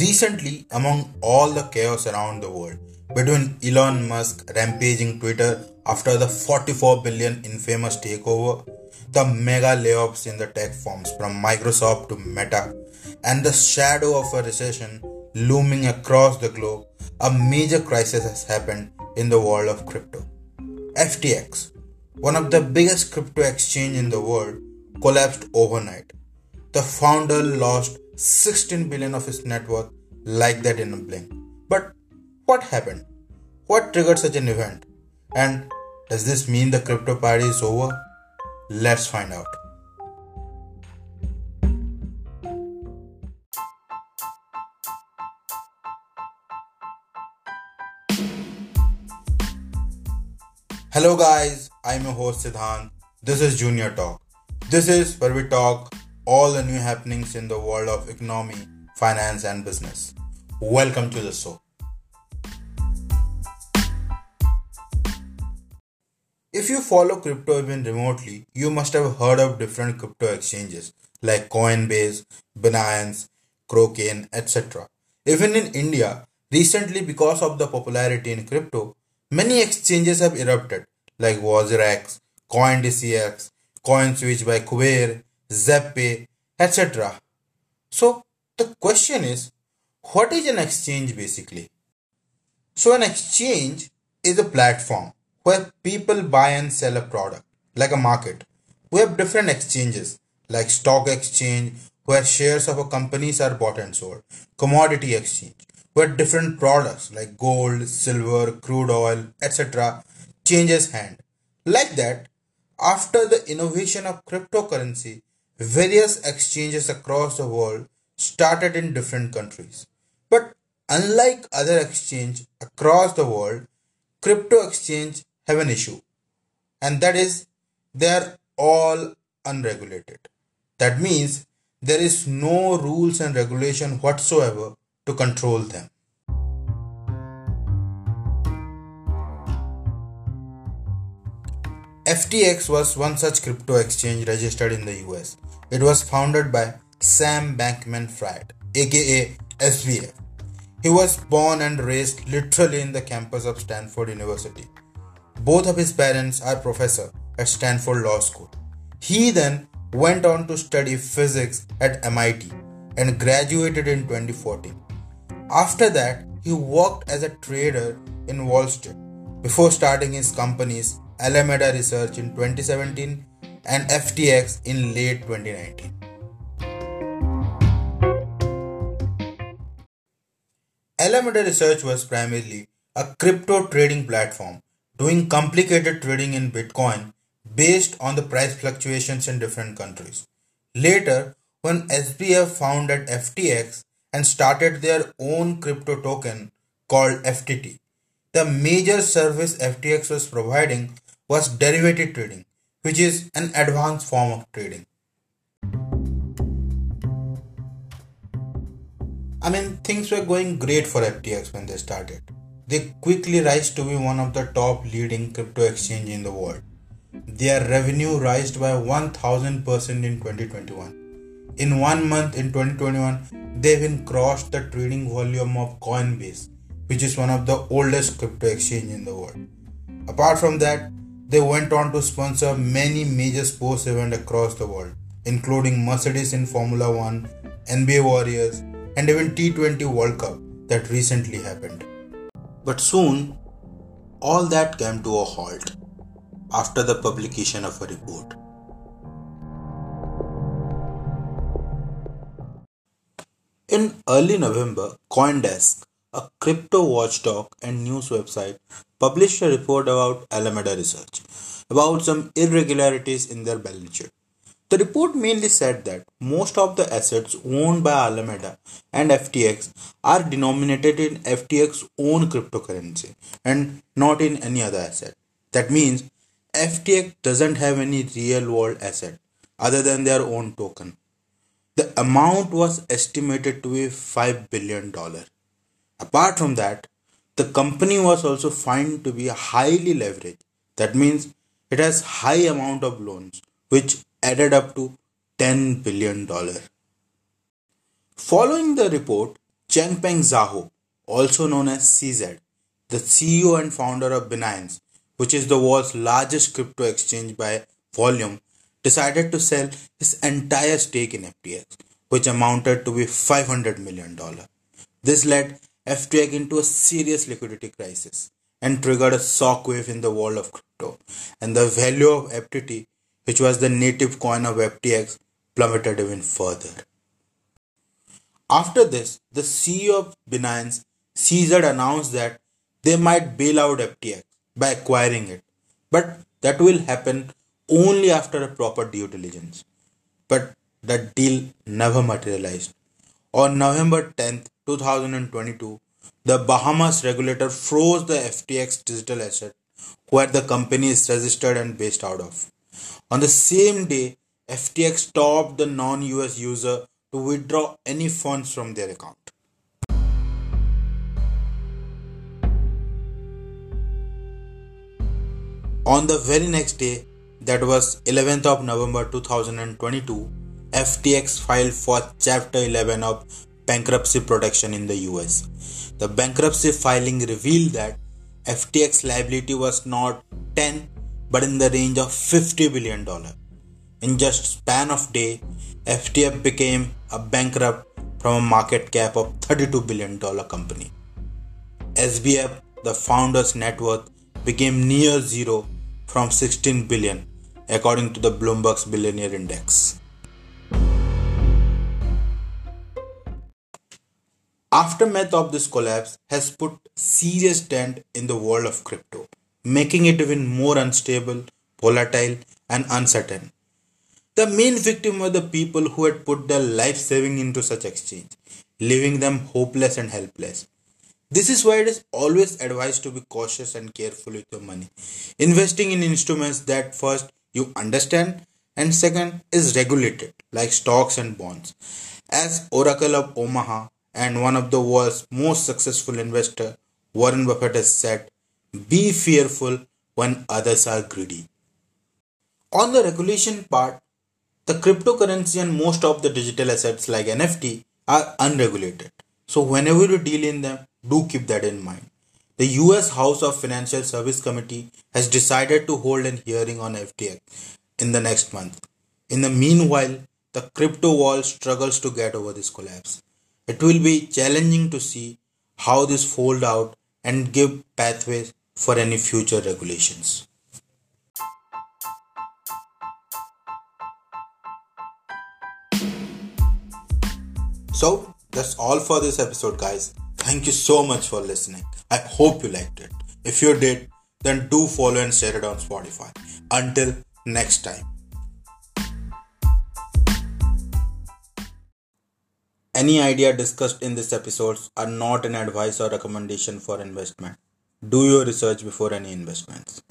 Recently, among all the chaos around the world, between Elon Musk rampaging Twitter after the 44 billion infamous takeover, the mega layoffs in the tech firms from Microsoft to Meta, and the shadow of a recession looming across the globe, a major crisis has happened in the world of crypto. FTX, one of the biggest crypto exchange in the world, collapsed overnight. The founder lost 16 billion of his net worth like that in a blink. But what happened? What triggered such an event? And does this mean the crypto party is over? Let's find out. Hello guys, I'm your host Siddhant. This is Junior Talk. This is where we talk all the new happenings in the world of economy, finance, and business. Welcome to the show. If you follow crypto even remotely, you must have heard of different crypto exchanges like Coinbase, Binance, Kraken, etc. Even in India, recently because of the popularity in crypto, many exchanges have erupted like WazirX, CoinDCX, CoinSwitch by Kuber, ZebPay, etc. So the question is, what is an exchange basically? So an exchange is a platform where people buy and sell a product like a market. We have different exchanges like stock exchange where shares of a companies are bought and sold, commodity exchange where different products like gold, silver, crude oil, etc. changes hand. Like that, after the innovation of cryptocurrency, various exchanges across the world started in different countries. But unlike other exchange across the world, crypto exchange have an issue and that is they are all unregulated. That means there is no rules and regulation whatsoever to control them. FTX was one such crypto exchange registered in the US. It was founded by Sam Bankman Fried, aka SBF. He was born and raised literally in the campus of Stanford University. Both of his parents are professors at Stanford Law School. He then went on to study physics at MIT and graduated in 2014. After that, he worked as a trader in Wall Street before starting his companies Alameda Research in 2017 and FTX in late 2019. Alameda Research was primarily a crypto trading platform doing complicated trading in Bitcoin based on the price fluctuations in different countries. Later, when SBF founded FTX and started their own crypto token called FTT, the major service FTX was providing was derivative trading, which is an advanced form of trading. I mean, things were going great for FTX when they started. They quickly rise to be one of the top leading crypto exchange in the world. Their revenue rose by 1000% in 2021. In one month in 2021, they even crossed the trading volume of Coinbase, which is one of the oldest crypto exchange in the world. Apart from that, they went on to sponsor many major sports events across the world, including Mercedes in Formula One, NBA Warriors, and even T20 World Cup that recently happened. But soon, all that came to a halt after the publication of a report. In early November, Coindesk, a crypto watchdog and news website, published a report about Alameda Research about some irregularities in their balance sheet. The report mainly said that most of the assets owned by Alameda and FTX are denominated in FTX's own cryptocurrency and not in any other asset. That means FTX doesn't have any real world asset other than their own token. The amount was estimated to be $5 billion. Apart from that, the company was also found to be highly leveraged. That means it has high amount of loans which added up to 10 billion dollar. Following the report, Changpeng Zhao, also known as CZ, the CEO and founder of Binance, which is the world's largest crypto exchange by volume, decided to sell his entire stake in FTX, which amounted to be $500 million. This led FTX into a serious liquidity crisis and triggered a shockwave in the world of crypto, and the value of FTT, which was the native coin of FTX, plummeted even further. After this, the CEO of Binance, CZ, announced that they might bail out FTX by acquiring it, but that will happen only after a proper due diligence. But that deal never materialized. On November 10th, 2022, the Bahamas regulator froze the FTX digital asset where the company is registered and based out of. On the same day, FTX stopped the non US user to withdraw any funds from their account. On the very next day, that was 11th of November 2022, FTX filed for Chapter 11 of bankruptcy protection in the US. The bankruptcy filing revealed that FTX liability was not 10 but in the range of 50 billion dollar. In just span of day, FTX became a bankrupt from a market cap of 32 billion dollar company. SBF, the founder's net worth, became near zero from 16 billion according to the Bloomberg's Billionaire Index. Aftermath of this collapse has put serious dent in the world of crypto, making it even more unstable, volatile, and uncertain. The main victim were the people who had put their life saving into such exchange, leaving them hopeless and helpless. This is why it is always advised to be cautious and careful with your money. Investing in instruments that first you understand and second is regulated like stocks and bonds. As Oracle of Omaha and one of the world's most successful investor, Warren Buffett has said, be fearful when others are greedy. On the regulation part, the cryptocurrency and most of the digital assets like NFT are unregulated. So whenever you deal in them, do keep that in mind. The US House of Financial Service Committee has decided to hold an hearing on FTX in the next month. In the meanwhile, the crypto world struggles to get over this collapse. It will be challenging to see how this fold out and give pathways for any future regulations. So that's all for this episode, guys. Thank you so much for listening. I hope you liked it. If you did, then do follow and share it on Spotify. Until next time. Any idea discussed in this episodes are not an advice or recommendation for investment. Do your research before any investments.